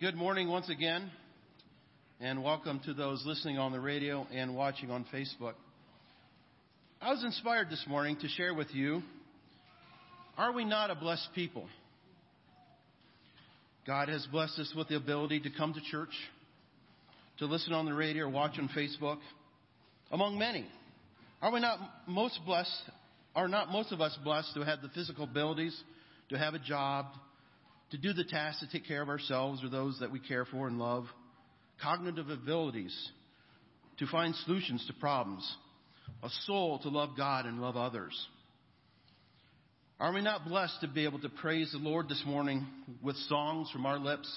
Good morning once again, and welcome to those listening on the radio and watching on Facebook. I was inspired this morning to share with you are we not a blessed people? God has blessed us with the ability to come to church, to listen on the radio or watch on Facebook, among many. Are we not most blessed, are not most of us blessed to have the physical abilities, to have a job, to do the tasks to take care of ourselves or those that we care for and love? Cognitive abilities, to find solutions to problems, a soul to love God and love others. Are we not blessed to be able to praise the Lord this morning with songs from our lips?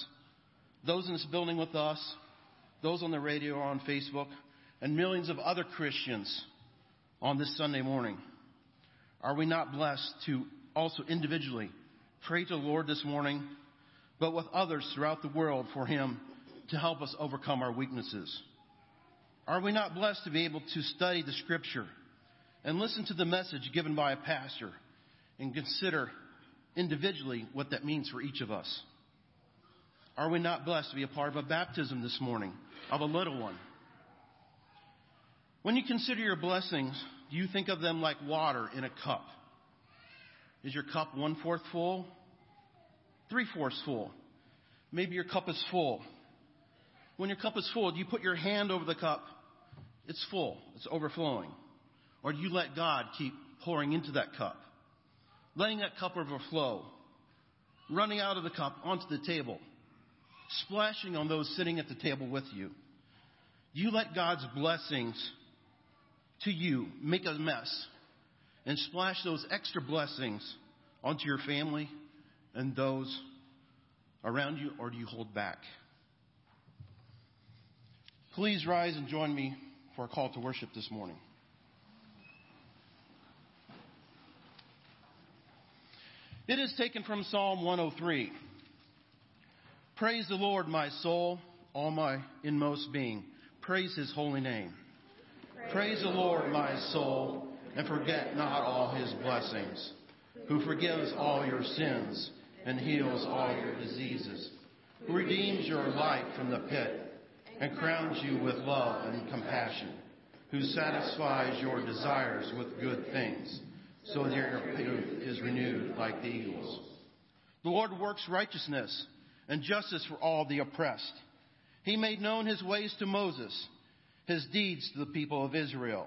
Those in this building with us, those on the radio or on Facebook, and millions of other Christians on this Sunday morning. Are we not blessed to also individually pray to the Lord this morning, but with others throughout the world for Him to help us overcome our weaknesses? Are we not blessed to be able to study the Scripture and listen to the message given by a pastor? and consider individually what that means for each of us. Are we not blessed to be a part of a baptism this morning of a little one? When you consider your blessings, do you think of them like water in a cup? Is your cup one fourth full? Three fourths full? Maybe your cup is full. When your cup is full, do you put your hand over the cup? It's full. It's overflowing. Or do you let God keep pouring into that cup? letting that cup overflow, running out of the cup onto the table, splashing on those sitting at the table with you. You let God's blessings to you make a mess and splash those extra blessings onto your family and those around you, or do you hold back? Please rise and join me for a call to worship this morning. It is taken from Psalm 103. Praise the Lord, my soul, all my inmost being. Praise his holy name. Praise, Praise the Lord, my soul, and forget not all his blessings, who forgives all your sins and heals all your diseases, who redeems your life from the pit and crowns you with love and compassion, who satisfies your desires with good things so that your youth is renewed like the eagles. The Lord works righteousness and justice for all the oppressed. He made known his ways to Moses, his deeds to the people of Israel.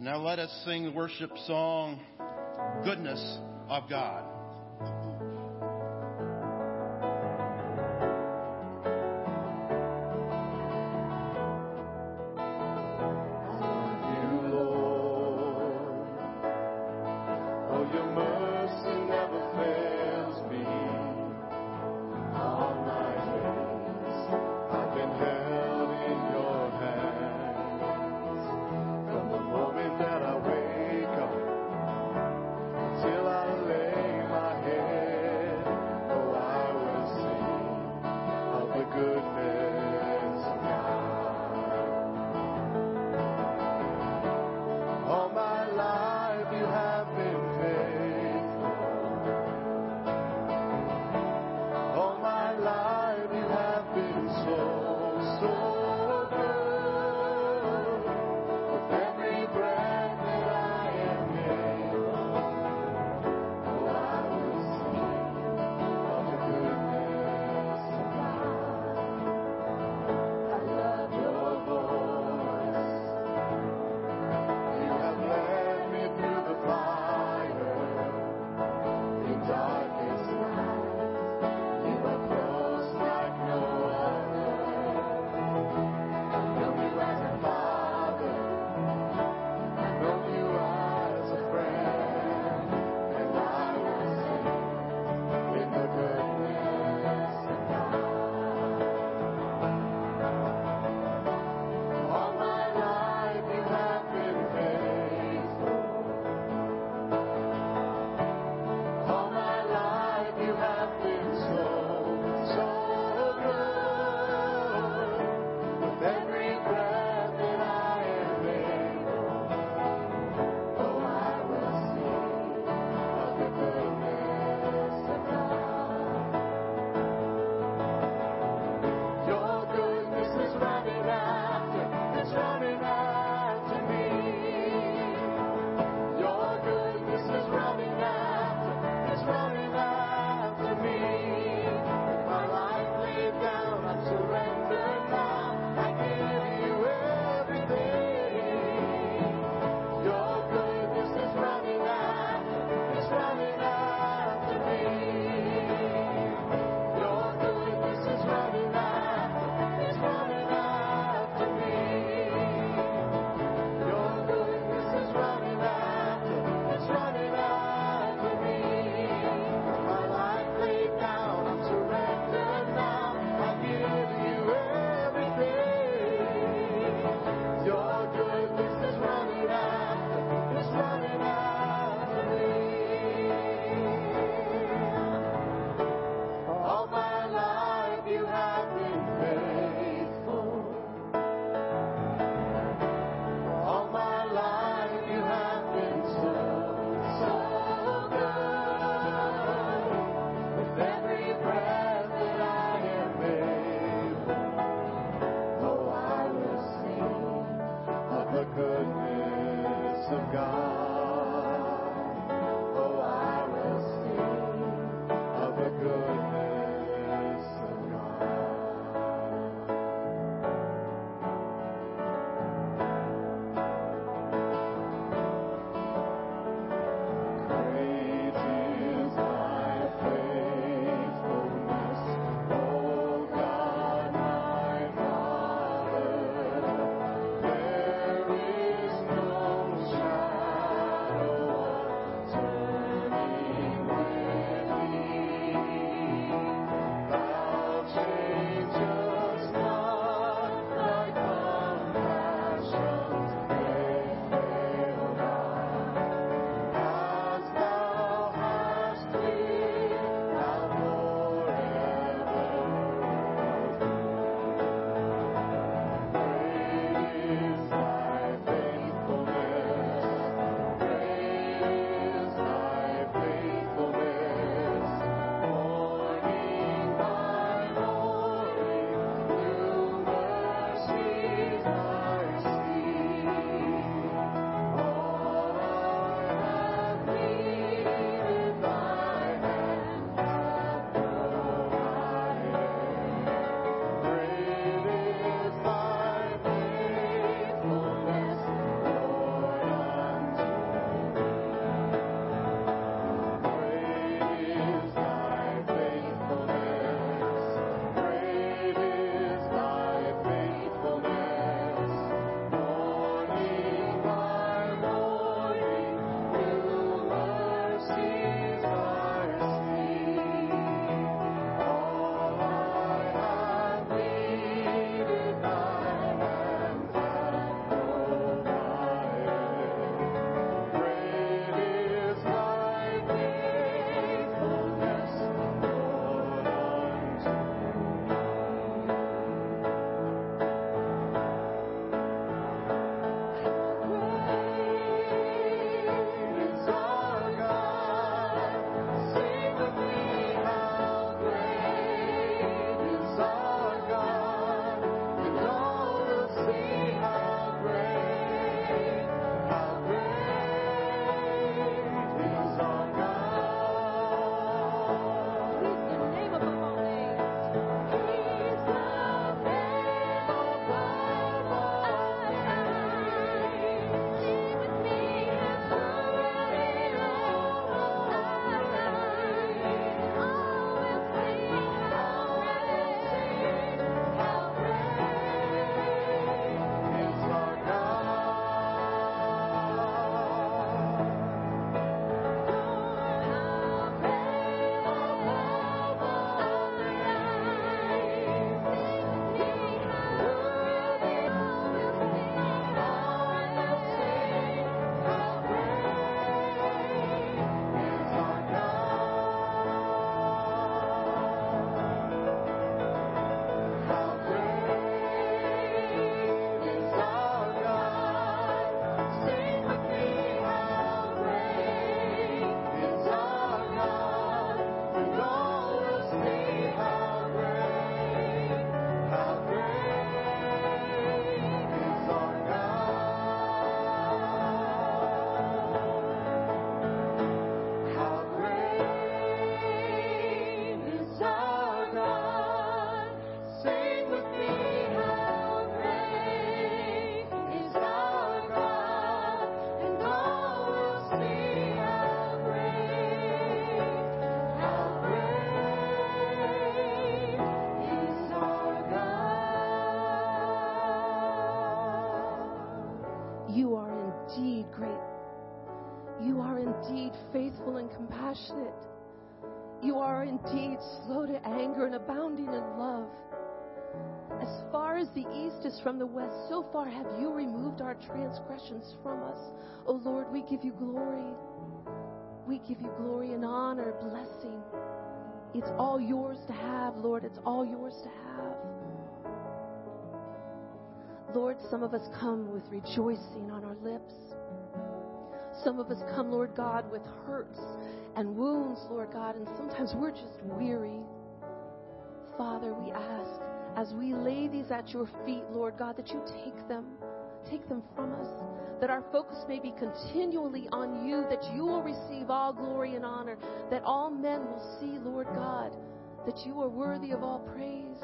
Now let us sing the worship song, Goodness of God. So far have you removed our transgressions from us. O oh Lord, we give you glory. We give you glory and honor, blessing. It's all yours to have, Lord. It's all yours to have. Lord, some of us come with rejoicing on our lips. Some of us come, Lord God, with hurts and wounds, Lord God, and sometimes we're just weary. Father, we ask as we lay these at your feet, Lord God, that you take them, take them from us, that our focus may be continually on you, that you will receive all glory and honor, that all men will see, Lord God, that you are worthy of all praise.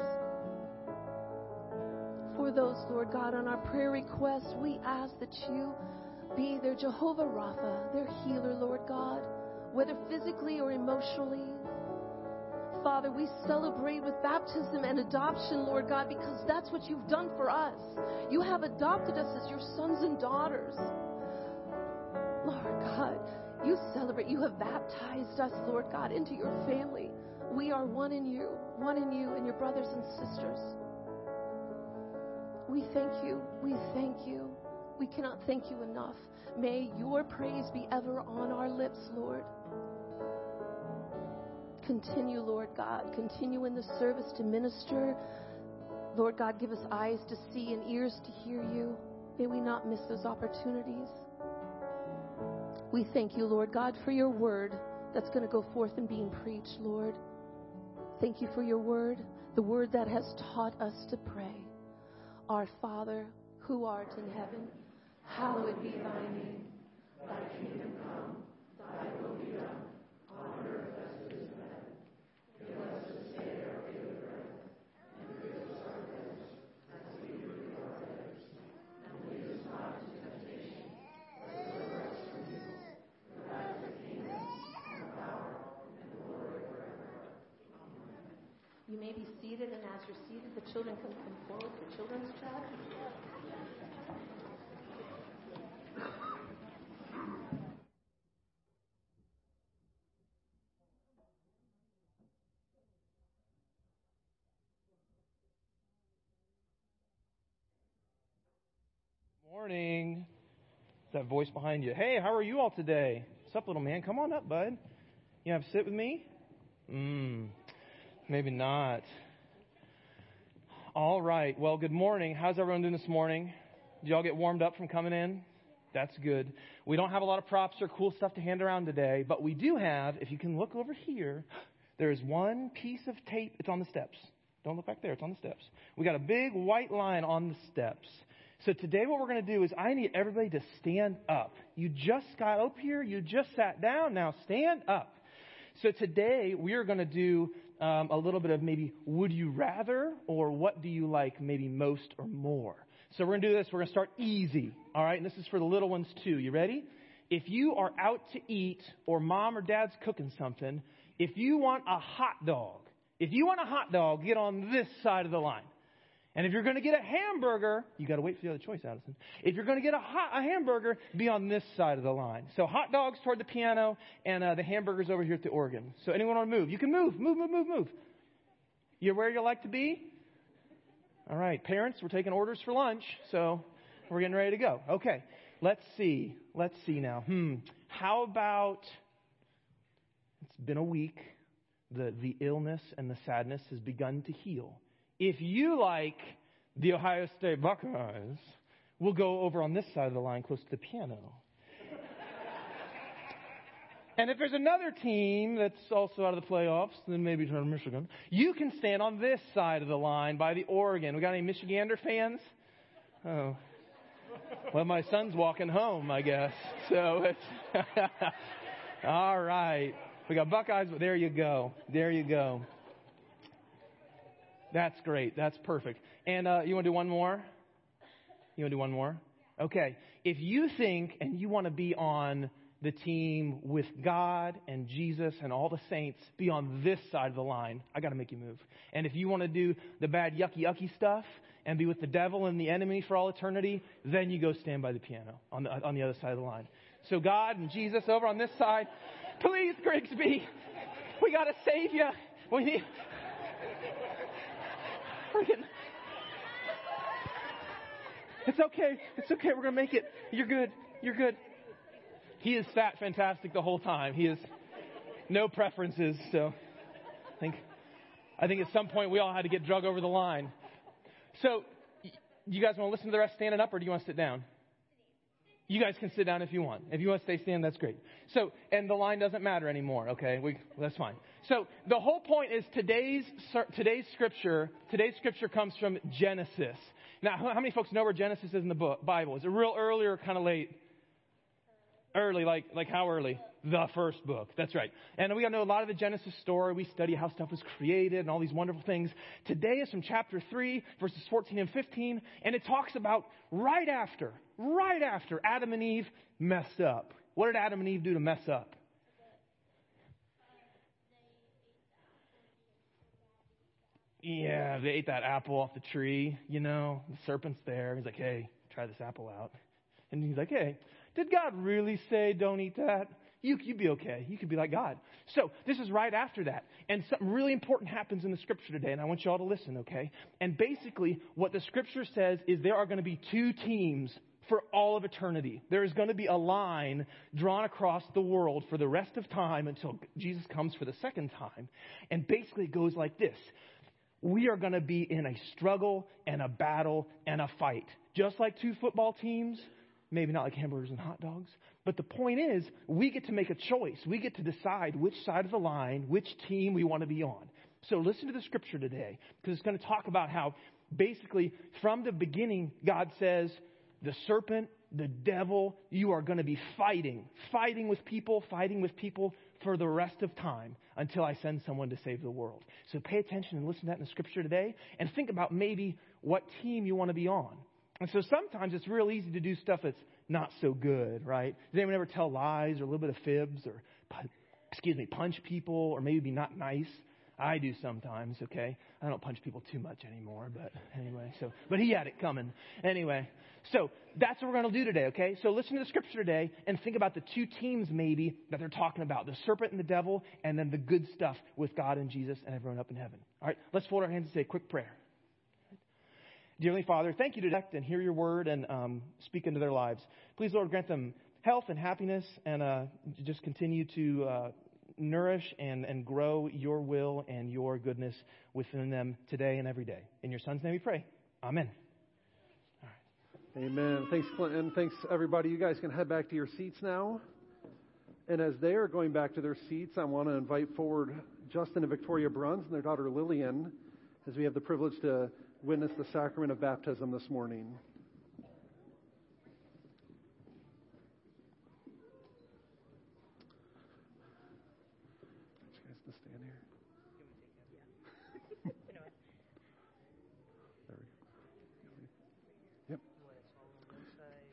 For those, Lord God, on our prayer requests, we ask that you be their Jehovah Rapha, their healer, Lord God, whether physically or emotionally. Father, we celebrate with baptism and adoption, Lord God, because that's what you've done for us. You have adopted us as your sons and daughters. Lord God, you celebrate. You have baptized us, Lord God, into your family. We are one in you, one in you and your brothers and sisters. We thank you. We thank you. We cannot thank you enough. May your praise be ever on our lips, Lord. Continue, Lord God. Continue in the service to minister. Lord God, give us eyes to see and ears to hear you. May we not miss those opportunities. We thank you, Lord God, for your word that's going to go forth and being preached, Lord. Thank you for your word, the word that has taught us to pray. Our Father, who art in heaven, hallowed be thy name. Thy kingdom come, thy will You may be seated, and as you're seated, the children can come forward for children's chat. Morning. That voice behind you. Hey, how are you all today? What's up, little man? Come on up, bud. You have to sit with me? Mmm. Maybe not. All right. Well, good morning. How's everyone doing this morning? Did y'all get warmed up from coming in? That's good. We don't have a lot of props or cool stuff to hand around today, but we do have, if you can look over here, there is one piece of tape. It's on the steps. Don't look back there. It's on the steps. We got a big white line on the steps. So today what we're going to do is I need everybody to stand up. You just got up here. You just sat down. Now stand up. So today we are going to do um, a little bit of maybe would you rather or what do you like maybe most or more. So we're going to do this. We're going to start easy. All right. And this is for the little ones too. You ready? If you are out to eat or mom or dad's cooking something, if you want a hot dog, if you want a hot dog, get on this side of the line. And if you're going to get a hamburger, you got to wait for the other choice, Addison. If you're going to get a, hot, a hamburger, be on this side of the line. So hot dogs toward the piano, and uh, the hamburgers over here at the organ. So anyone want to move? You can move, move, move, move, move. You're where you like to be. All right, parents, we're taking orders for lunch, so we're getting ready to go. Okay, let's see. Let's see now. Hmm. How about? It's been a week. The the illness and the sadness has begun to heal. If you like the Ohio State Buckeyes, we'll go over on this side of the line close to the piano. and if there's another team that's also out of the playoffs, then maybe turn to Michigan, you can stand on this side of the line by the Oregon. We got any Michigander fans? Oh. Well, my son's walking home, I guess. So it's all right. We got Buckeyes, but there you go. There you go. That's great. That's perfect. And uh, you want to do one more? You want to do one more? Okay. If you think and you want to be on the team with God and Jesus and all the saints, be on this side of the line. I got to make you move. And if you want to do the bad, yucky, yucky stuff and be with the devil and the enemy for all eternity, then you go stand by the piano on the, on the other side of the line. So God and Jesus over on this side. Please, Grigsby. we got to save you. We need. Freaking. It's okay. It's okay. We're going to make it. You're good. You're good. He is fat fantastic the whole time. He is no preferences. So I think, I think at some point we all had to get drug over the line. So you guys want to listen to the rest standing up or do you want to sit down? You guys can sit down if you want. If you want to stay standing, that's great. So, and the line doesn't matter anymore, okay? We, that's fine. So, the whole point is today's, today's scripture, today's scripture comes from Genesis. Now, how many folks know where Genesis is in the book, Bible? Is it real early or kind of late? Early, like, like how early? The first book. That's right. And we know a lot of the Genesis story. We study how stuff was created and all these wonderful things. Today is from chapter 3, verses 14 and 15, and it talks about right after, right after Adam and Eve messed up. What did Adam and Eve do to mess up? Yeah, they ate that apple off the tree, you know, the serpent's there. He's like, hey, try this apple out. And he's like, hey, did God really say don't eat that? You, you'd be okay. You could be like God. So this is right after that. And something really important happens in the scripture today, and I want you all to listen, okay? And basically, what the scripture says is there are going to be two teams for all of eternity. There is going to be a line drawn across the world for the rest of time until Jesus comes for the second time. And basically, it goes like this we are going to be in a struggle and a battle and a fight. Just like two football teams, maybe not like hamburgers and hot dogs. But the point is, we get to make a choice. We get to decide which side of the line, which team we want to be on. So listen to the scripture today, because it's going to talk about how basically from the beginning, God says, the serpent, the devil, you are going to be fighting, fighting with people, fighting with people for the rest of time until I send someone to save the world. So pay attention and listen to that in the scripture today and think about maybe what team you want to be on. And so sometimes it's real easy to do stuff that's not so good, right? Does anyone ever tell lies or a little bit of fibs or, excuse me, punch people or maybe be not nice? I do sometimes, okay? I don't punch people too much anymore, but anyway, so, but he had it coming. Anyway, so that's what we're going to do today, okay? So listen to the scripture today and think about the two teams maybe that they're talking about the serpent and the devil, and then the good stuff with God and Jesus and everyone up in heaven. All right, let's fold our hands and say a quick prayer. Dear Dearly Father, thank you to direct and hear your word and um, speak into their lives. Please, Lord, grant them health and happiness and uh, just continue to uh, nourish and, and grow your will and your goodness within them today and every day. In your Son's name we pray. Amen. Amen. Thanks, Clinton. Thanks, everybody. You guys can head back to your seats now. And as they are going back to their seats, I want to invite forward Justin and Victoria Bruns and their daughter Lillian as we have the privilege to witness the sacrament of baptism this morning.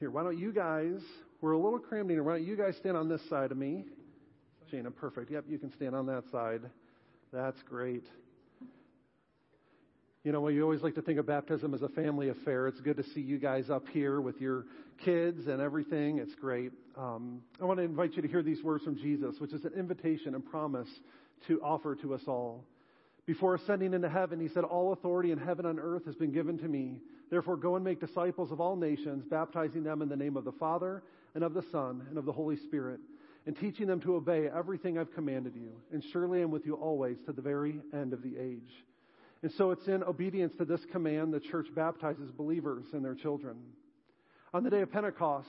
Here, why don't you guys, we're a little crammed in here. Why don't you guys stand on this side of me? Jana, perfect. Yep, you can stand on that side. That's great. You know, you always like to think of baptism as a family affair. It's good to see you guys up here with your kids and everything. It's great. Um, I want to invite you to hear these words from Jesus, which is an invitation and promise to offer to us all. Before ascending into heaven, he said, All authority in heaven and earth has been given to me. Therefore, go and make disciples of all nations, baptizing them in the name of the Father, and of the Son, and of the Holy Spirit, and teaching them to obey everything I've commanded you. And surely I'm with you always to the very end of the age. And so it's in obedience to this command the church baptizes believers and their children. On the day of Pentecost,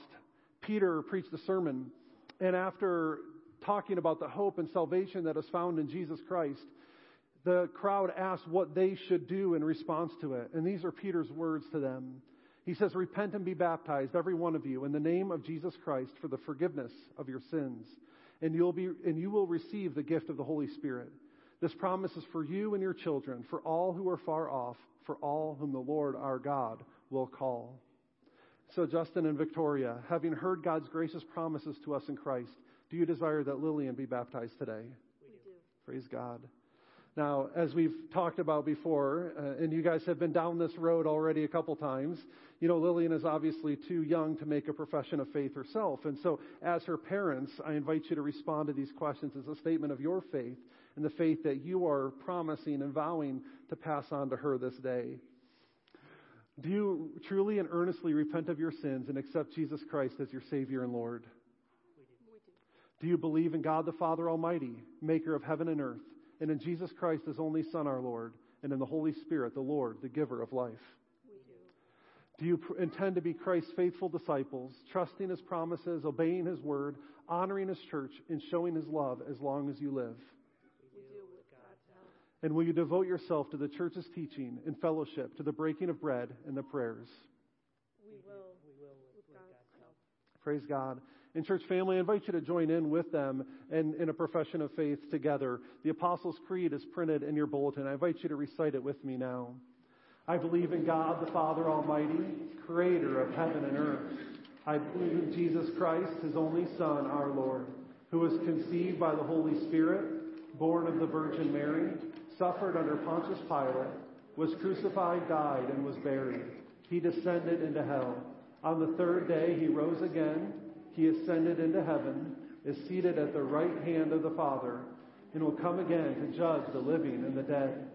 Peter preached a sermon, and after talking about the hope and salvation that is found in Jesus Christ, the crowd asked what they should do in response to it. And these are Peter's words to them. He says, Repent and be baptized, every one of you, in the name of Jesus Christ for the forgiveness of your sins. And, you'll be, and you will receive the gift of the Holy Spirit. This promise is for you and your children, for all who are far off, for all whom the Lord our God will call. So, Justin and Victoria, having heard God's gracious promises to us in Christ, do you desire that Lillian be baptized today? We do. Praise God. Now, as we've talked about before, uh, and you guys have been down this road already a couple times, you know, Lillian is obviously too young to make a profession of faith herself. And so, as her parents, I invite you to respond to these questions as a statement of your faith and the faith that you are promising and vowing to pass on to her this day. Do you truly and earnestly repent of your sins and accept Jesus Christ as your Savior and Lord? Do you believe in God the Father Almighty, maker of heaven and earth, and in Jesus Christ, his only Son, our Lord, and in the Holy Spirit, the Lord, the giver of life? We do Do you pr- intend to be Christ's faithful disciples, trusting his promises, obeying his word, honoring his church, and showing his love as long as you live? And will you devote yourself to the church's teaching and fellowship, to the breaking of bread and the prayers? We will. We will with God's help. Praise God. And church family, I invite you to join in with them in, in a profession of faith together. The Apostles' Creed is printed in your bulletin. I invite you to recite it with me now. I believe in God the Father Almighty, creator of heaven and earth. I believe in Jesus Christ, his only Son, our Lord, who was conceived by the Holy Spirit, born of the Virgin Mary, suffered under Pontius Pilate, was crucified, died, and was buried. He descended into hell. On the third day he rose again. He ascended into heaven, is seated at the right hand of the Father, and will come again to judge the living and the dead.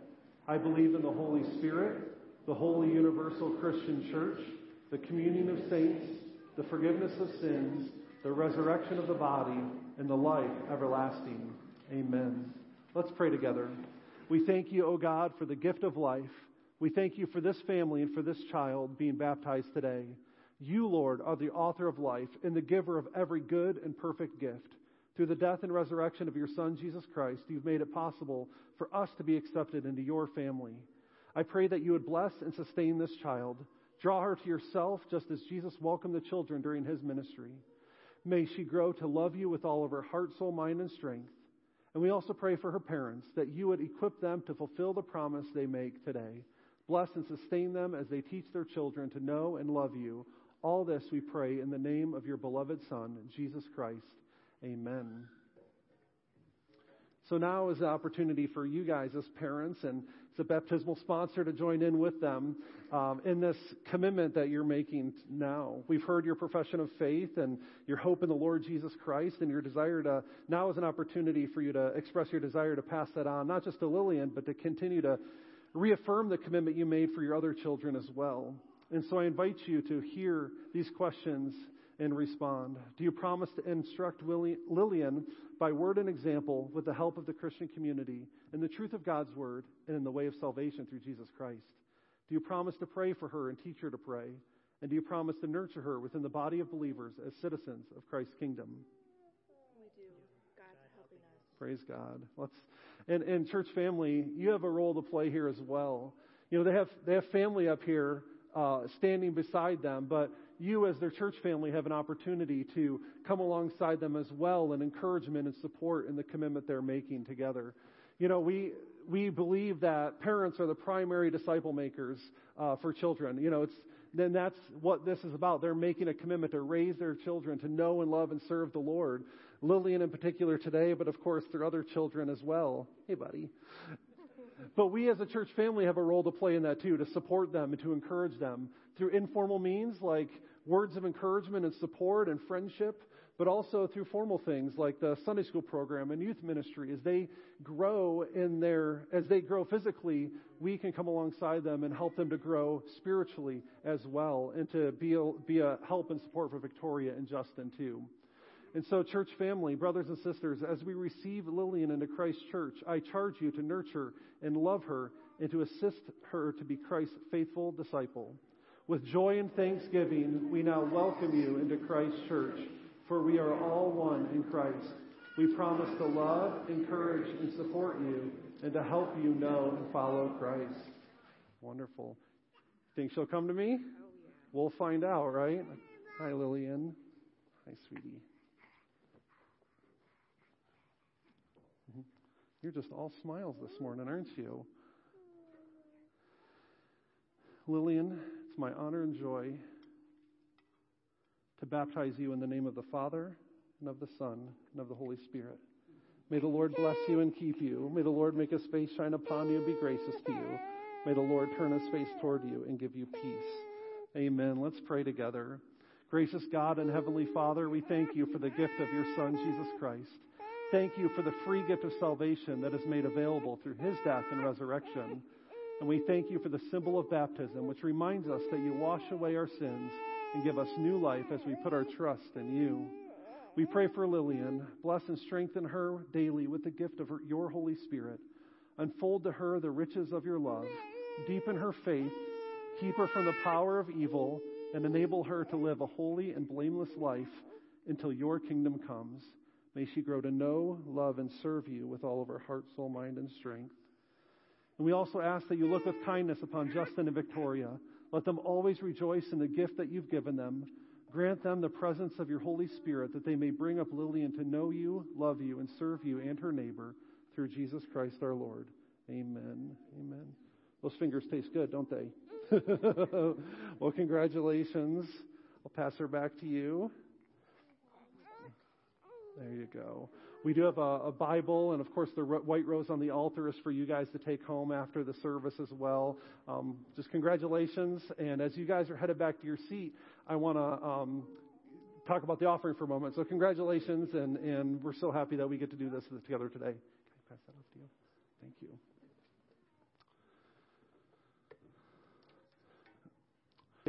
I believe in the Holy Spirit, the holy universal Christian church, the communion of saints, the forgiveness of sins, the resurrection of the body, and the life everlasting. Amen. Let's pray together. We thank you, O God, for the gift of life. We thank you for this family and for this child being baptized today. You, Lord, are the author of life and the giver of every good and perfect gift. Through the death and resurrection of your Son, Jesus Christ, you've made it possible for us to be accepted into your family. I pray that you would bless and sustain this child. Draw her to yourself just as Jesus welcomed the children during his ministry. May she grow to love you with all of her heart, soul, mind, and strength. And we also pray for her parents that you would equip them to fulfill the promise they make today. Bless and sustain them as they teach their children to know and love you. All this we pray in the name of your beloved Son, Jesus Christ. Amen. So now is the opportunity for you guys as parents and as a baptismal sponsor to join in with them um, in this commitment that you're making now. We've heard your profession of faith and your hope in the Lord Jesus Christ and your desire to, now is an opportunity for you to express your desire to pass that on, not just to Lillian, but to continue to reaffirm the commitment you made for your other children as well. And so I invite you to hear these questions and respond. Do you promise to instruct Lillian by word and example with the help of the Christian community in the truth of God's word and in the way of salvation through Jesus Christ? Do you promise to pray for her and teach her to pray? And do you promise to nurture her within the body of believers as citizens of Christ's kingdom? We do. God's helping us. Praise God. Let's and, and church family, you have a role to play here as well. You know, they have they have family up here uh, standing beside them, but you, as their church family, have an opportunity to come alongside them as well in encouragement and support in the commitment they're making together. You know, we we believe that parents are the primary disciple makers uh, for children. You know, it's then that's what this is about. They're making a commitment to raise their children to know and love and serve the Lord. Lillian in particular today, but of course their other children as well. Hey, buddy. But we as a church family have a role to play in that too, to support them and to encourage them through informal means like words of encouragement and support and friendship, but also through formal things like the Sunday school program and youth ministry. As they grow in their, as they grow physically, we can come alongside them and help them to grow spiritually as well and to be a, be a help and support for Victoria and Justin too. And so, church family, brothers and sisters, as we receive Lillian into Christ's church, I charge you to nurture and love her and to assist her to be Christ's faithful disciple. With joy and thanksgiving, we now welcome you into Christ's church, for we are all one in Christ. We promise to love, encourage, and support you and to help you know and follow Christ. Wonderful. Think she'll come to me? Oh, we'll find out, right? Hi, Lillian. Hi, sweetie. You're just all smiles this morning, aren't you? Lillian, it's my honor and joy to baptize you in the name of the Father and of the Son and of the Holy Spirit. May the Lord bless you and keep you. May the Lord make his face shine upon you and be gracious to you. May the Lord turn his face toward you and give you peace. Amen. Let's pray together. Gracious God and Heavenly Father, we thank you for the gift of your Son, Jesus Christ. Thank you for the free gift of salvation that is made available through his death and resurrection. And we thank you for the symbol of baptism, which reminds us that you wash away our sins and give us new life as we put our trust in you. We pray for Lillian. Bless and strengthen her daily with the gift of her, your Holy Spirit. Unfold to her the riches of your love. Deepen her faith. Keep her from the power of evil and enable her to live a holy and blameless life until your kingdom comes. May she grow to know, love, and serve you with all of her heart, soul, mind, and strength. And we also ask that you look with kindness upon Justin and Victoria. Let them always rejoice in the gift that you've given them. Grant them the presence of your Holy Spirit that they may bring up Lillian to know you, love you, and serve you and her neighbor through Jesus Christ our Lord. Amen. Amen. Those fingers taste good, don't they? well, congratulations. I'll pass her back to you. There you go. We do have a, a, Bible, and of course, the white rose on the altar is for you guys to take home after the service as well. Um, just congratulations. And as you guys are headed back to your seat, I want to um, talk about the offering for a moment. So, congratulations, and, and we're so happy that we get to do this together today. Can I pass that off to you? Thank you.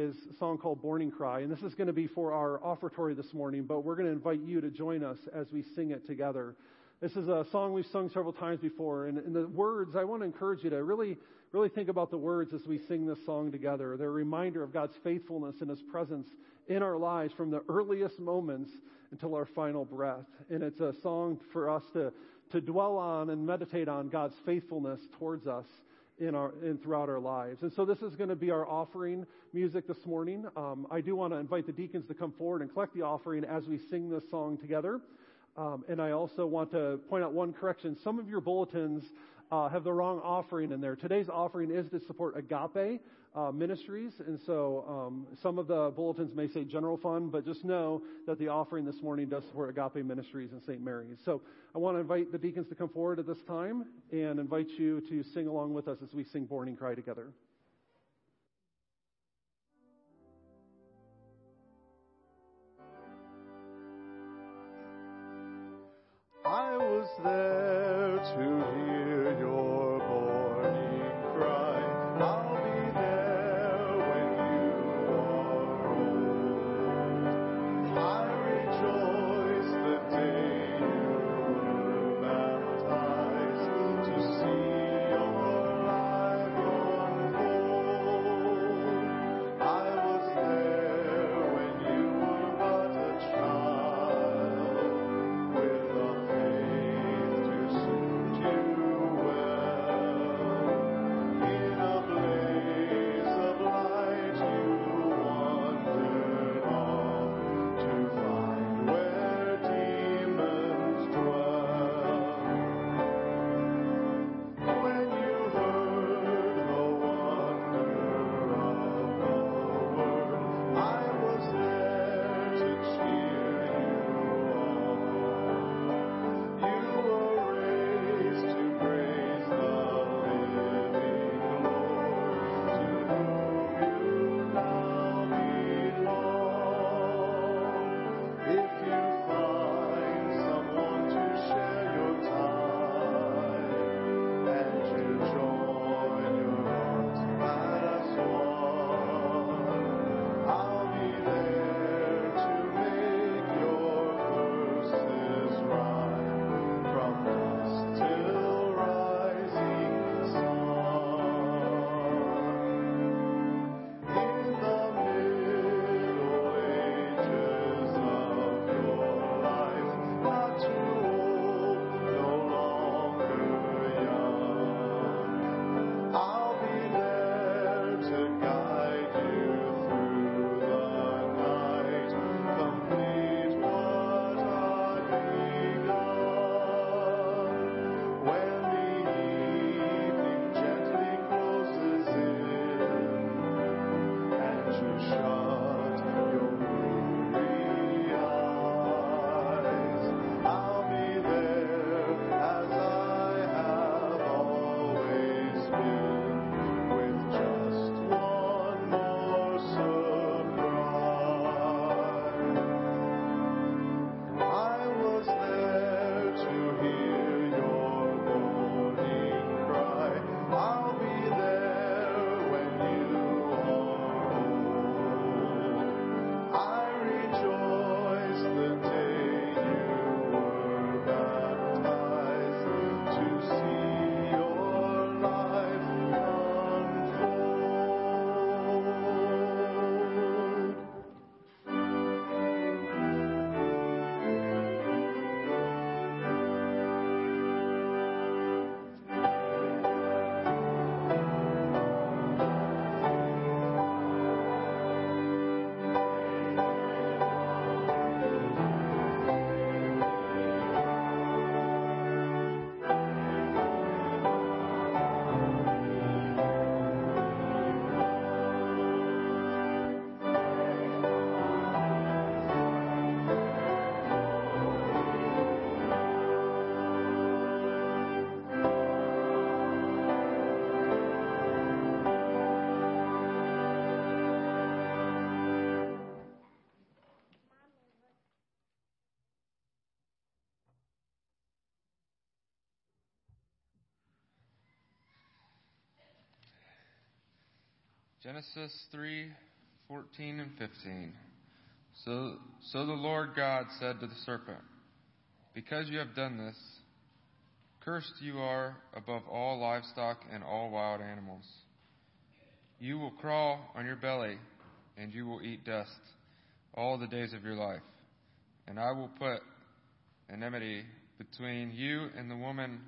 Is a song called Morning Cry. And this is going to be for our offertory this morning, but we're going to invite you to join us as we sing it together. This is a song we've sung several times before, and, and the words, I want to encourage you to really, really think about the words as we sing this song together. They're a reminder of God's faithfulness and His presence in our lives from the earliest moments until our final breath. And it's a song for us to, to dwell on and meditate on God's faithfulness towards us in our in throughout our lives. And so this is going to be our offering music this morning. Um, I do want to invite the deacons to come forward and collect the offering as we sing this song together. Um, and I also want to point out one correction. Some of your bulletins uh, have the wrong offering in there. Today's offering is to support Agape uh, Ministries, and so um, some of the bulletins may say general fund, but just know that the offering this morning does support Agape Ministries and St. Mary's. So I want to invite the deacons to come forward at this time and invite you to sing along with us as we sing Morning Cry together. I was there to hear Genesis 3:14 and 15. So so the Lord God said to the serpent, Because you have done this, cursed you are above all livestock and all wild animals. You will crawl on your belly, and you will eat dust all the days of your life. And I will put enmity between you and the woman,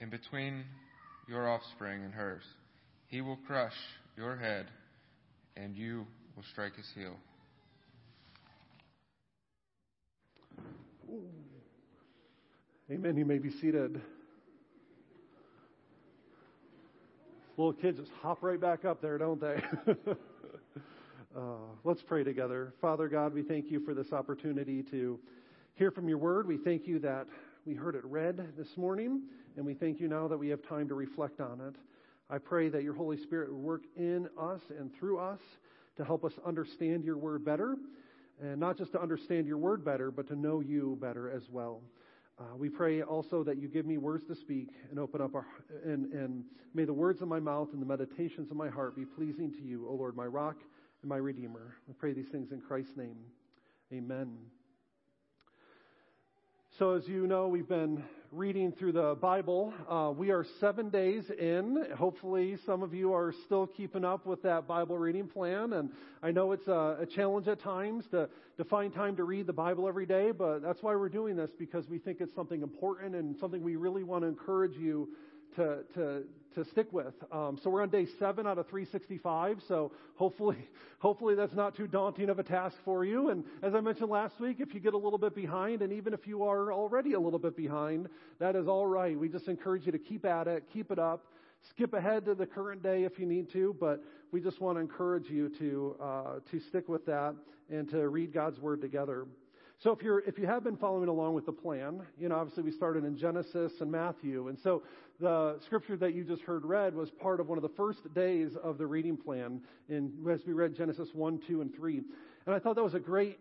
and between your offspring and hers. He will crush your head, and you will strike his heel. Amen. You may be seated. Little kids just hop right back up there, don't they? uh, let's pray together. Father God, we thank you for this opportunity to hear from your word. We thank you that we heard it read this morning, and we thank you now that we have time to reflect on it. I pray that your Holy Spirit would work in us and through us to help us understand your word better, and not just to understand your word better, but to know you better as well. Uh, we pray also that you give me words to speak and open up our, and, and may the words of my mouth and the meditations of my heart be pleasing to you, O Lord, my rock and my redeemer. We pray these things in Christ's name. Amen. So, as you know, we've been reading through the Bible. Uh, we are seven days in. Hopefully, some of you are still keeping up with that Bible reading plan. And I know it's a, a challenge at times to, to find time to read the Bible every day, but that's why we're doing this because we think it's something important and something we really want to encourage you to, to, to stick with. Um, so we're on day seven out of 365. So hopefully, hopefully that's not too daunting of a task for you. And as I mentioned last week, if you get a little bit behind, and even if you are already a little bit behind, that is all right. We just encourage you to keep at it, keep it up. Skip ahead to the current day if you need to, but we just want to encourage you to uh, to stick with that and to read God's word together. So if you're if you have been following along with the plan, you know obviously we started in Genesis and Matthew, and so the scripture that you just heard read was part of one of the first days of the reading plan in as we read Genesis one, two, and three, and I thought that was a great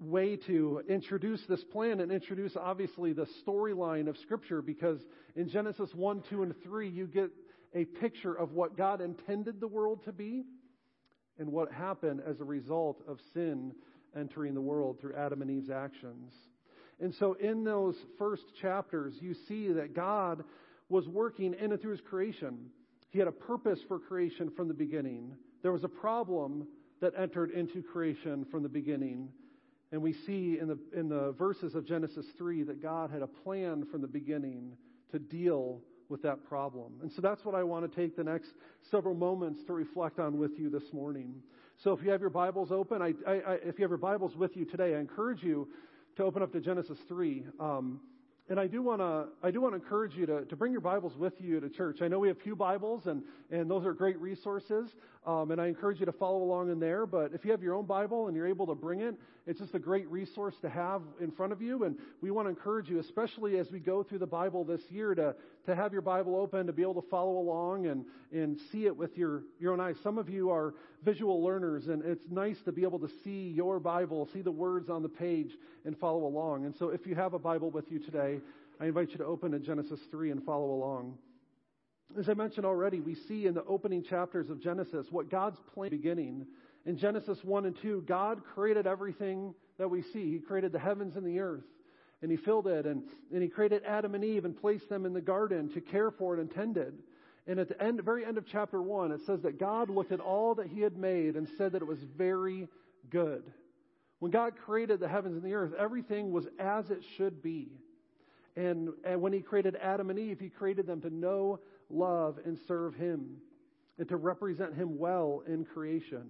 way to introduce this plan and introduce obviously the storyline of scripture because in Genesis one, two, and three you get a picture of what God intended the world to be and what happened as a result of sin entering the world through Adam and Eve's actions. And so in those first chapters, you see that God was working in and through his creation. He had a purpose for creation from the beginning. There was a problem that entered into creation from the beginning. And we see in the, in the verses of Genesis 3 that God had a plan from the beginning to deal with that problem. And so that's what I want to take the next several moments to reflect on with you this morning. So if you have your Bibles open, I, I, I, if you have your Bibles with you today, I encourage you to open up to Genesis 3. Um, and I do want to I do want to encourage you to, to bring your Bibles with you to church. I know we have few Bibles, and, and those are great resources. Um, and I encourage you to follow along in there. But if you have your own Bible and you're able to bring it, it's just a great resource to have in front of you. And we want to encourage you, especially as we go through the Bible this year, to, to have your Bible open, to be able to follow along and, and see it with your, your own eyes. Some of you are visual learners, and it's nice to be able to see your Bible, see the words on the page, and follow along. And so if you have a Bible with you today, I invite you to open to Genesis 3 and follow along. As I mentioned already, we see in the opening chapters of Genesis what God's plan beginning. In Genesis 1 and 2, God created everything that we see. He created the heavens and the earth, and He filled it, and, and He created Adam and Eve and placed them in the garden to care for it and tend it. And at the end, very end of chapter 1, it says that God looked at all that He had made and said that it was very good. When God created the heavens and the earth, everything was as it should be. And, and when He created Adam and Eve, He created them to know love and serve Him and to represent Him well in creation.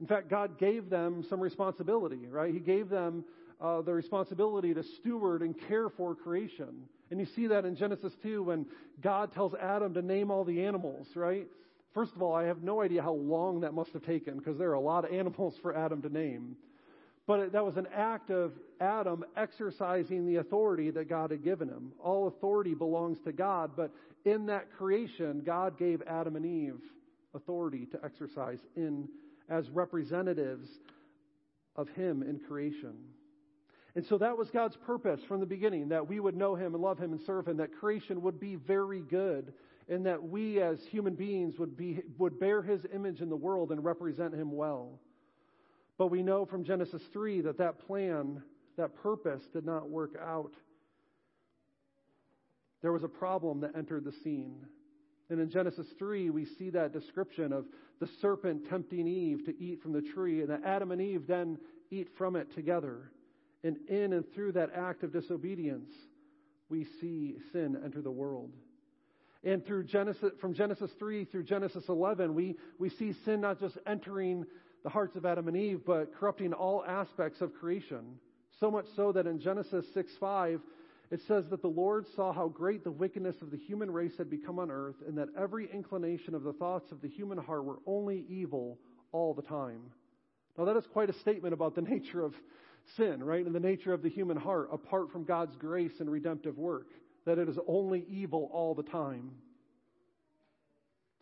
In fact, God gave them some responsibility, right? He gave them uh, the responsibility to steward and care for creation. And you see that in Genesis 2 when God tells Adam to name all the animals, right? First of all, I have no idea how long that must have taken because there are a lot of animals for Adam to name. But that was an act of Adam exercising the authority that God had given him. All authority belongs to God, but in that creation, God gave Adam and Eve authority to exercise in as representatives of him in creation. And so that was God's purpose from the beginning, that we would know him and love him and serve him, that creation would be very good. and that we as human beings would, be, would bear his image in the world and represent him well. But we know from Genesis 3 that that plan, that purpose did not work out. There was a problem that entered the scene. And in Genesis 3, we see that description of the serpent tempting Eve to eat from the tree, and that Adam and Eve then eat from it together. And in and through that act of disobedience, we see sin enter the world. And through Genesis, from Genesis 3 through Genesis 11, we, we see sin not just entering the hearts of Adam and Eve, but corrupting all aspects of creation. So much so that in Genesis 6 5, it says that the Lord saw how great the wickedness of the human race had become on earth, and that every inclination of the thoughts of the human heart were only evil all the time. Now, that is quite a statement about the nature of sin, right? And the nature of the human heart, apart from God's grace and redemptive work, that it is only evil all the time.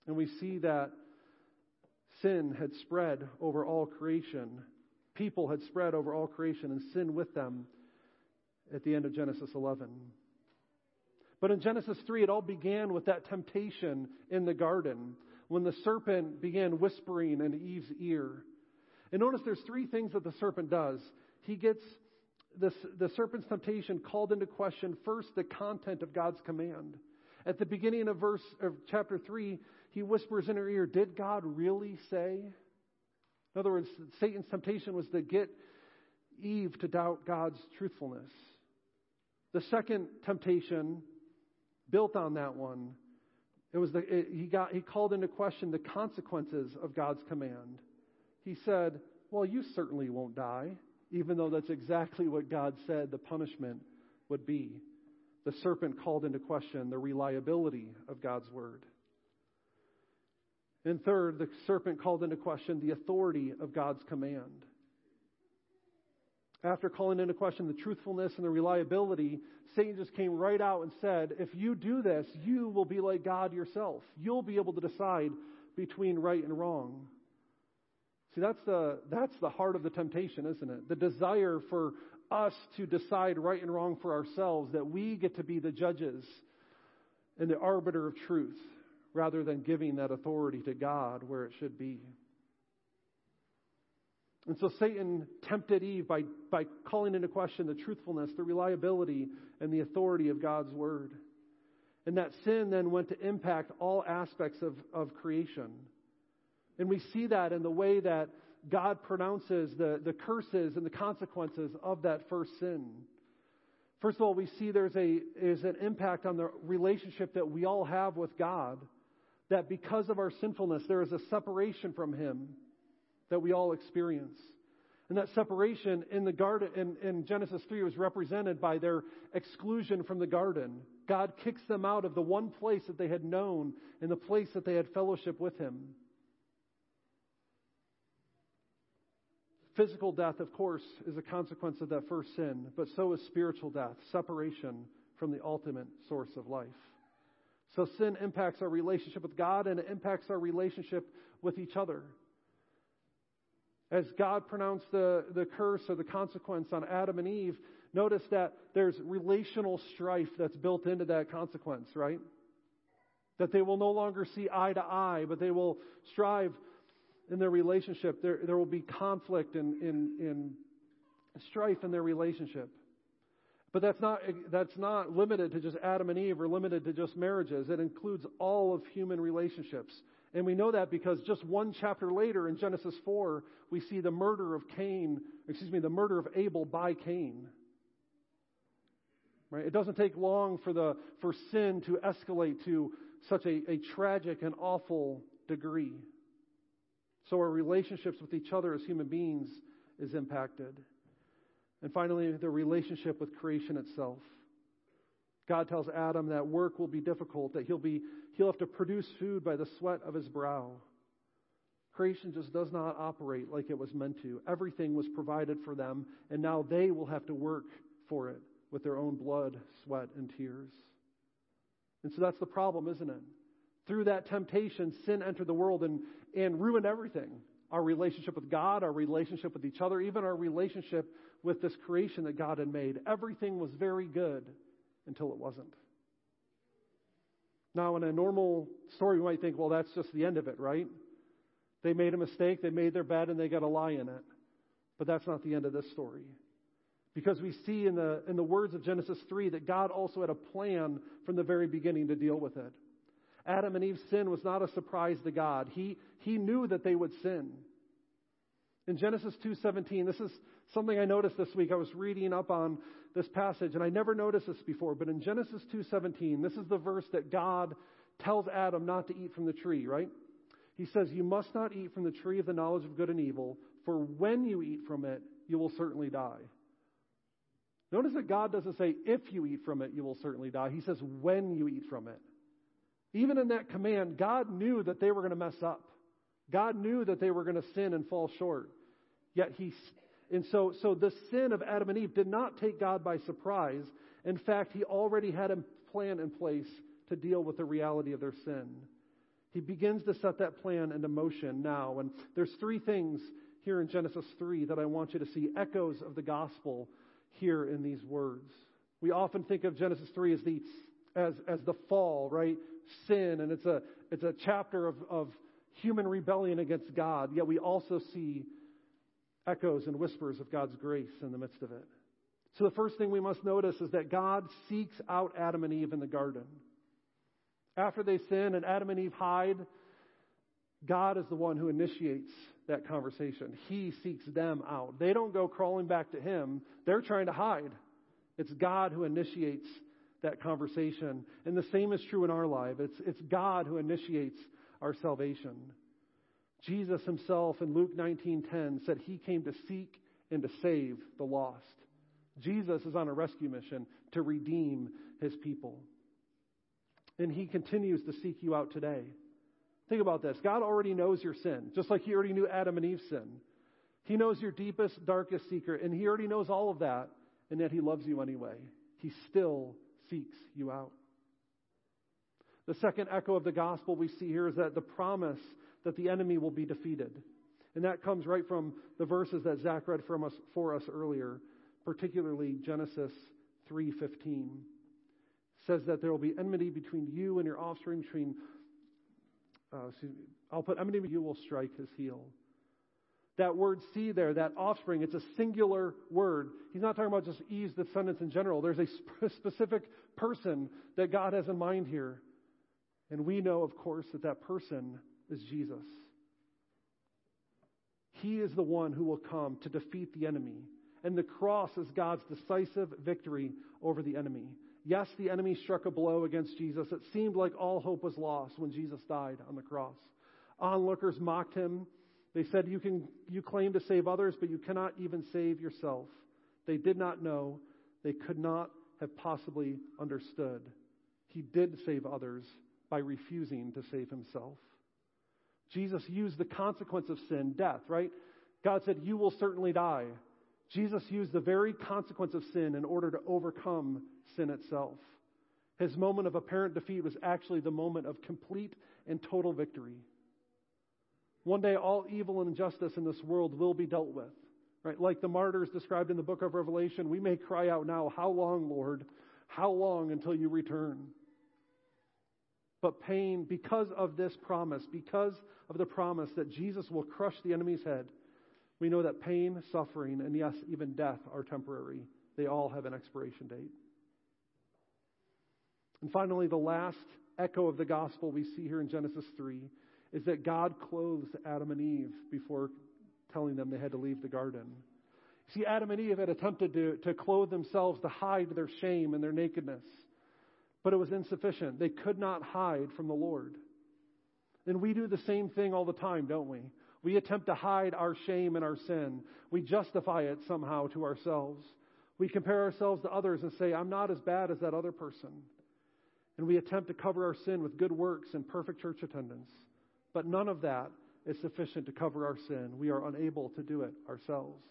And we see that sin had spread over all creation. People had spread over all creation, and sin with them at the end of Genesis 11. But in Genesis 3, it all began with that temptation in the garden when the serpent began whispering in Eve's ear. And notice there's three things that the serpent does. He gets this, the serpent's temptation called into question first the content of God's command. At the beginning of verse of chapter 3, he whispers in her ear, Did God really say? In other words, Satan's temptation was to get Eve to doubt God's truthfulness. The second temptation built on that one. It was the, it, he got he called into question the consequences of God's command. He said, "Well, you certainly won't die, even though that's exactly what God said the punishment would be." The serpent called into question the reliability of God's word. And third, the serpent called into question the authority of God's command. After calling into question the truthfulness and the reliability, Satan just came right out and said, If you do this, you will be like God yourself. You'll be able to decide between right and wrong. See, that's the, that's the heart of the temptation, isn't it? The desire for us to decide right and wrong for ourselves, that we get to be the judges and the arbiter of truth, rather than giving that authority to God where it should be. And so Satan tempted Eve by, by calling into question the truthfulness, the reliability, and the authority of God's word. And that sin then went to impact all aspects of, of creation. And we see that in the way that God pronounces the, the curses and the consequences of that first sin. First of all, we see there's, a, there's an impact on the relationship that we all have with God. That because of our sinfulness, there is a separation from Him that we all experience. And that separation in the garden, in, in, Genesis 3, was represented by their exclusion from the garden. God kicks them out of the one place that they had known and the place that they had fellowship with Him. Physical death, of course, is a consequence of that first sin, but so is spiritual death, separation from the ultimate source of life. So sin impacts our relationship with God and it impacts our relationship with each other as God pronounced the, the curse or the consequence on Adam and Eve, notice that there's relational strife that's built into that consequence, right? That they will no longer see eye to eye, but they will strive in their relationship. There, there will be conflict and, and, and strife in their relationship. But that's not, that's not limited to just Adam and Eve or limited to just marriages. It includes all of human relationships. And we know that because just one chapter later in Genesis 4, we see the murder of Cain, excuse me, the murder of Abel by Cain. Right? It doesn't take long for, the, for sin to escalate to such a, a tragic and awful degree. So our relationships with each other as human beings is impacted. And finally, the relationship with creation itself. God tells Adam that work will be difficult, that he'll, be, he'll have to produce food by the sweat of his brow. Creation just does not operate like it was meant to. Everything was provided for them, and now they will have to work for it with their own blood, sweat, and tears. And so that's the problem, isn't it? Through that temptation, sin entered the world and, and ruined everything our relationship with God, our relationship with each other, even our relationship with this creation that God had made. Everything was very good until it wasn't. Now, in a normal story, we might think, well, that's just the end of it, right? They made a mistake, they made their bed, and they got a lie in it. But that's not the end of this story. Because we see in the, in the words of Genesis 3 that God also had a plan from the very beginning to deal with it. Adam and Eve's sin was not a surprise to God. He, he knew that they would sin. In Genesis 2:17, this is something I noticed this week. I was reading up on this passage and I never noticed this before, but in Genesis 2:17, this is the verse that God tells Adam not to eat from the tree, right? He says, "You must not eat from the tree of the knowledge of good and evil, for when you eat from it, you will certainly die." Notice that God doesn't say, if you eat from it, you will certainly die. He says, when you eat from it. Even in that command, God knew that they were going to mess up. God knew that they were going to sin and fall short. Yet he, and so, so the sin of Adam and Eve did not take God by surprise. In fact, he already had a plan in place to deal with the reality of their sin. He begins to set that plan into motion now. And there's three things here in Genesis 3 that I want you to see echoes of the gospel here in these words. We often think of Genesis 3 as the, as, as the fall, right? Sin, and it's a, it's a chapter of, of human rebellion against God, yet we also see echoes and whispers of God's grace in the midst of it. So the first thing we must notice is that God seeks out Adam and Eve in the garden. After they sin and Adam and Eve hide, God is the one who initiates that conversation. He seeks them out. They don't go crawling back to Him, they're trying to hide. It's God who initiates that conversation. And the same is true in our life. It's, it's God who initiates our salvation. Jesus himself in Luke 19:10 said he came to seek and to save the lost. Jesus is on a rescue mission to redeem his people. And he continues to seek you out today. Think about this. God already knows your sin, just like he already knew Adam and Eve's sin. He knows your deepest, darkest secret, and he already knows all of that, and yet he loves you anyway. He still seeks you out. The second echo of the gospel we see here is that the promise that the enemy will be defeated. And that comes right from the verses that Zach read from us, for us earlier, particularly Genesis 3.15. says that there will be enmity between you and your offspring, between uh, I'll put enmity you will strike his heel. That word see there, that offspring, it's a singular word. He's not talking about just Eve's descendants in general. There's a sp- specific person that God has in mind here. And we know, of course, that that person is Jesus. He is the one who will come to defeat the enemy. And the cross is God's decisive victory over the enemy. Yes, the enemy struck a blow against Jesus. It seemed like all hope was lost when Jesus died on the cross. Onlookers mocked him. They said, you, can, you claim to save others, but you cannot even save yourself. They did not know. They could not have possibly understood. He did save others by refusing to save himself. Jesus used the consequence of sin, death, right? God said, You will certainly die. Jesus used the very consequence of sin in order to overcome sin itself. His moment of apparent defeat was actually the moment of complete and total victory. One day, all evil and injustice in this world will be dealt with. Right? Like the martyrs described in the book of Revelation, we may cry out now, How long, Lord? How long until you return? But pain, because of this promise, because of the promise that Jesus will crush the enemy's head, we know that pain, suffering, and yes, even death are temporary. They all have an expiration date. And finally, the last echo of the gospel we see here in Genesis 3 is that God clothes Adam and Eve before telling them they had to leave the garden. See, Adam and Eve had attempted to, to clothe themselves to hide their shame and their nakedness, but it was insufficient. They could not hide from the Lord. And we do the same thing all the time, don't we? We attempt to hide our shame and our sin. We justify it somehow to ourselves. We compare ourselves to others and say, I'm not as bad as that other person. And we attempt to cover our sin with good works and perfect church attendance. But none of that is sufficient to cover our sin. We are unable to do it ourselves.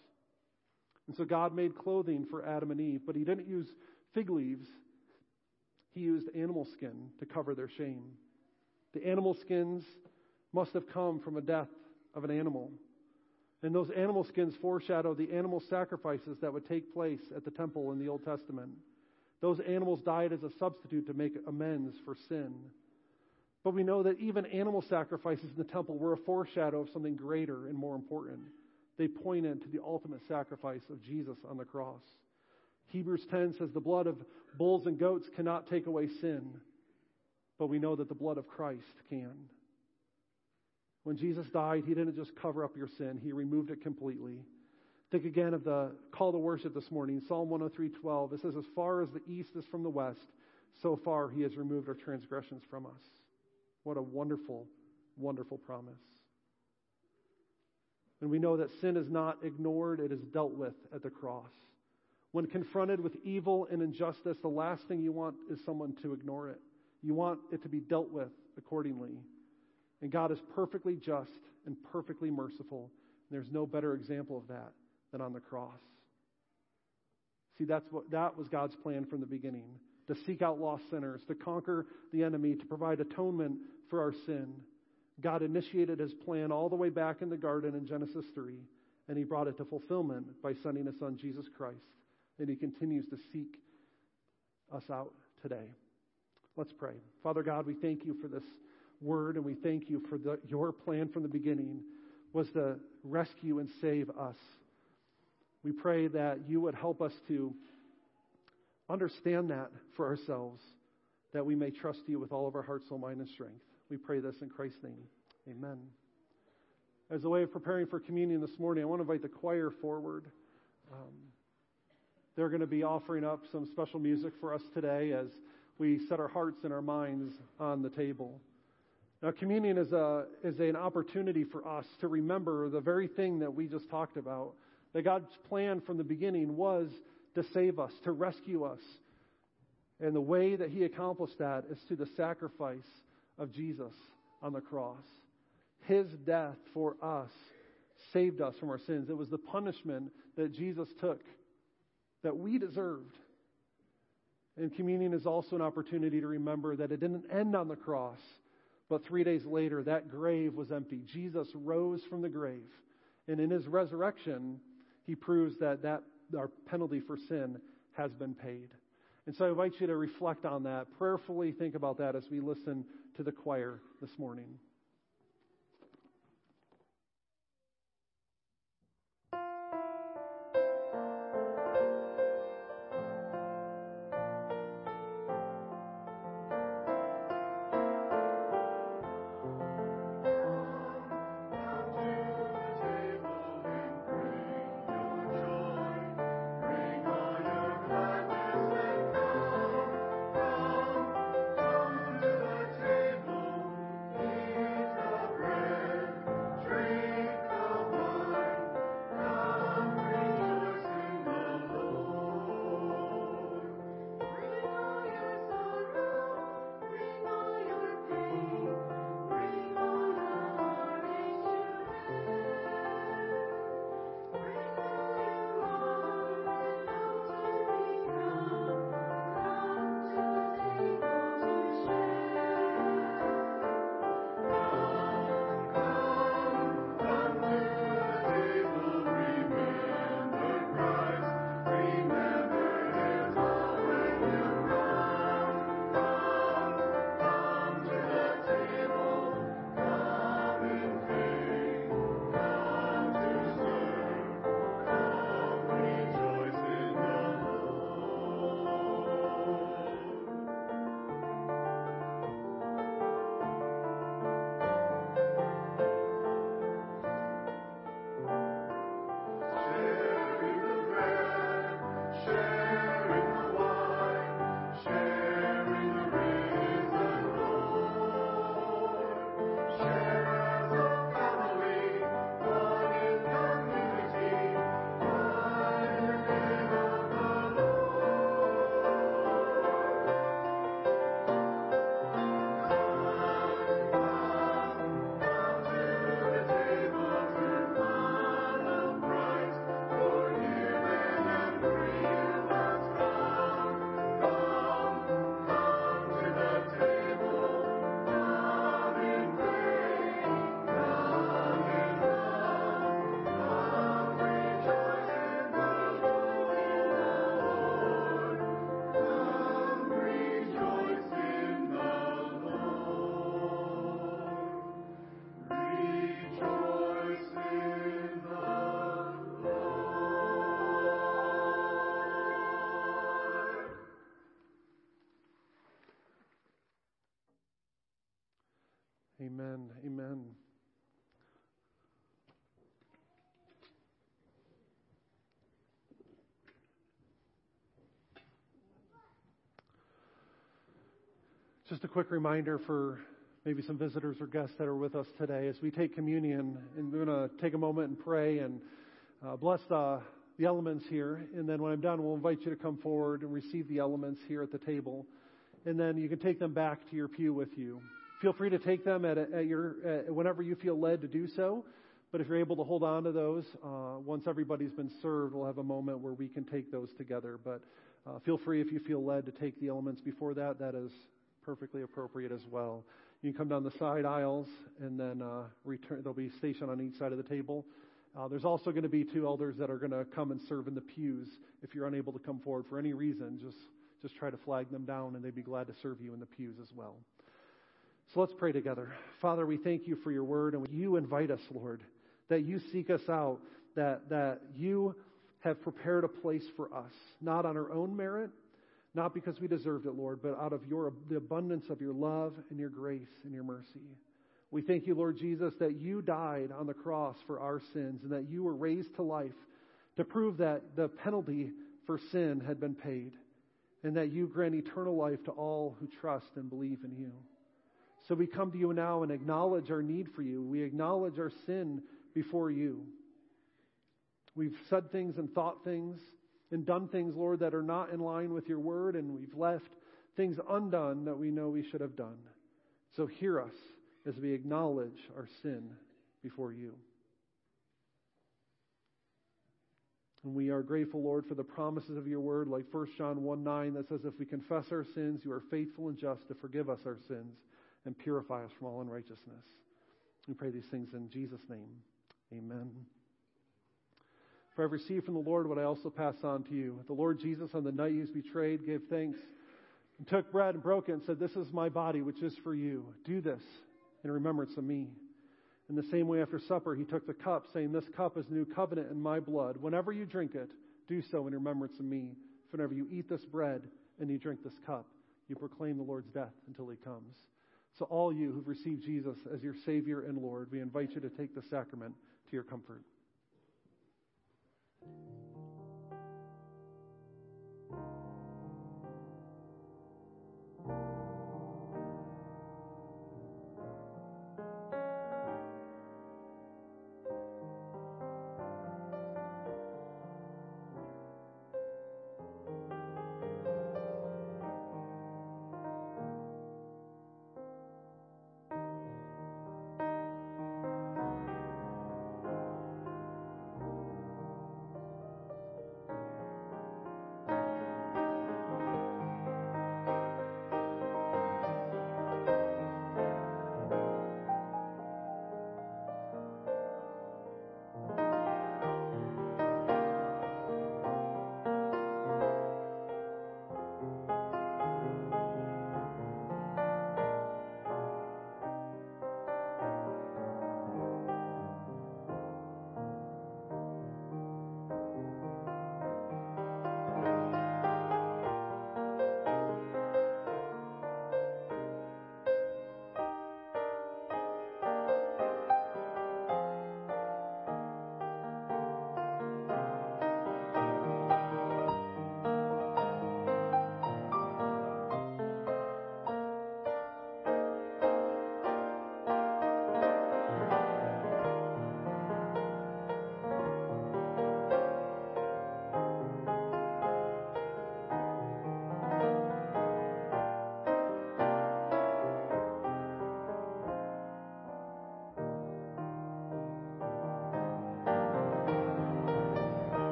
And so God made clothing for Adam and Eve, but He didn't use fig leaves. He used animal skin to cover their shame. The animal skins must have come from a death of an animal. And those animal skins foreshadow the animal sacrifices that would take place at the temple in the Old Testament. Those animals died as a substitute to make amends for sin. But we know that even animal sacrifices in the temple were a foreshadow of something greater and more important. They pointed to the ultimate sacrifice of Jesus on the cross. Hebrews 10 says the blood of bulls and goats cannot take away sin, but we know that the blood of Christ can. When Jesus died, he didn't just cover up your sin, he removed it completely. Think again of the call to worship this morning, Psalm 103:12. It says as far as the east is from the west, so far he has removed our transgressions from us. What a wonderful, wonderful promise. And we know that sin is not ignored, it is dealt with at the cross. When confronted with evil and injustice, the last thing you want is someone to ignore it. You want it to be dealt with accordingly. And God is perfectly just and perfectly merciful. And there's no better example of that than on the cross. See, that's what that was God's plan from the beginning to seek out lost sinners, to conquer the enemy, to provide atonement for our sin. God initiated his plan all the way back in the garden in Genesis 3, and he brought it to fulfillment by sending his son Jesus Christ. And he continues to seek us out today. Let's pray. Father God, we thank you for this word, and we thank you for the, your plan from the beginning was to rescue and save us. We pray that you would help us to understand that for ourselves, that we may trust you with all of our heart, soul, mind, and strength. We pray this in Christ's name. Amen. As a way of preparing for communion this morning, I want to invite the choir forward. Um, they're going to be offering up some special music for us today as we set our hearts and our minds on the table. Now, communion is, a, is an opportunity for us to remember the very thing that we just talked about. That God's plan from the beginning was to save us, to rescue us. And the way that He accomplished that is through the sacrifice of Jesus on the cross. His death for us saved us from our sins. It was the punishment that Jesus took that we deserved. And communion is also an opportunity to remember that it didn't end on the cross, but three days later, that grave was empty. Jesus rose from the grave. And in his resurrection, he proves that, that our penalty for sin has been paid. And so I invite you to reflect on that, prayerfully think about that as we listen to the choir this morning. Just a quick reminder for maybe some visitors or guests that are with us today as we take communion, and we're going to take a moment and pray and uh, bless the, the elements here. And then when I'm done, we'll invite you to come forward and receive the elements here at the table. And then you can take them back to your pew with you. Feel free to take them at, at your at whenever you feel led to do so. But if you're able to hold on to those, uh, once everybody's been served, we'll have a moment where we can take those together. But uh, feel free if you feel led to take the elements before that. That is perfectly appropriate as well. You can come down the side aisles and then uh, return. There'll be stationed on each side of the table. Uh, there's also going to be two elders that are going to come and serve in the pews. If you're unable to come forward for any reason, just just try to flag them down, and they'd be glad to serve you in the pews as well. So let's pray together. Father, we thank you for your word, and you invite us, Lord, that you seek us out, that that you have prepared a place for us, not on our own merit, not because we deserved it, Lord, but out of your, the abundance of your love and your grace and your mercy. We thank you, Lord Jesus, that you died on the cross for our sins and that you were raised to life to prove that the penalty for sin had been paid and that you grant eternal life to all who trust and believe in you. So we come to you now and acknowledge our need for you. We acknowledge our sin before you. We've said things and thought things and done things, Lord, that are not in line with your word, and we've left things undone that we know we should have done. So hear us as we acknowledge our sin before you. And we are grateful, Lord, for the promises of your word, like 1 John 1 9, that says, If we confess our sins, you are faithful and just to forgive us our sins and purify us from all unrighteousness. We pray these things in Jesus' name. Amen. For I've received from the Lord what I also pass on to you. The Lord Jesus, on the night he was betrayed, gave thanks and took bread and broke it and said, This is my body, which is for you. Do this in remembrance of me. In the same way, after supper, he took the cup, saying, This cup is the new covenant in my blood. Whenever you drink it, do so in remembrance of me. For whenever you eat this bread and you drink this cup, you proclaim the Lord's death until he comes. So, all you who've received Jesus as your Savior and Lord, we invite you to take the sacrament to your comfort.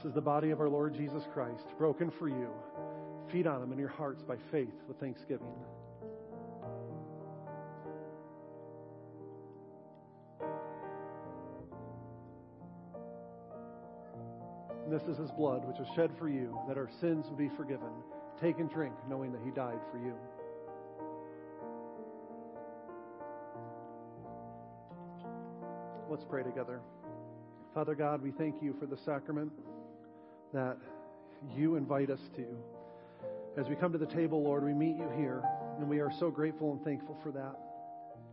This is the body of our Lord Jesus Christ, broken for you. Feed on him in your hearts by faith with thanksgiving. And this is his blood, which was shed for you, that our sins would be forgiven. Take and drink, knowing that he died for you. Let's pray together. Father God, we thank you for the sacrament that you invite us to. As we come to the table, Lord, we meet you here, and we are so grateful and thankful for that.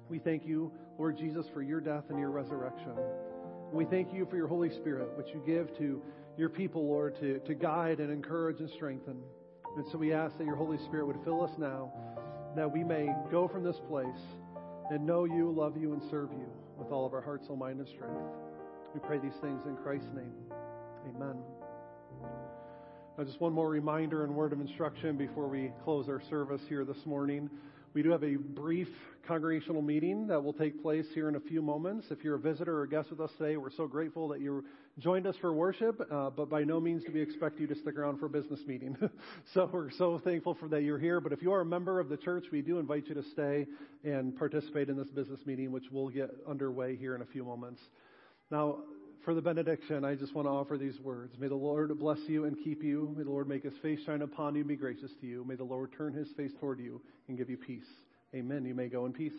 We thank you, Lord Jesus, for your death and your resurrection. We thank you for your Holy Spirit, which you give to your people, Lord, to, to guide and encourage and strengthen. And so we ask that your Holy Spirit would fill us now, that we may go from this place and know you, love you, and serve you with all of our heart, soul, mind, and strength. We pray these things in Christ's name. Amen. Now, just one more reminder and word of instruction before we close our service here this morning. We do have a brief congregational meeting that will take place here in a few moments. If you're a visitor or a guest with us today, we're so grateful that you joined us for worship, uh, but by no means do we expect you to stick around for a business meeting. so we're so thankful for that you're here. But if you are a member of the church, we do invite you to stay and participate in this business meeting, which will get underway here in a few moments. Now, for the benediction, I just want to offer these words. May the Lord bless you and keep you. May the Lord make his face shine upon you and be gracious to you. May the Lord turn his face toward you and give you peace. Amen. You may go in peace.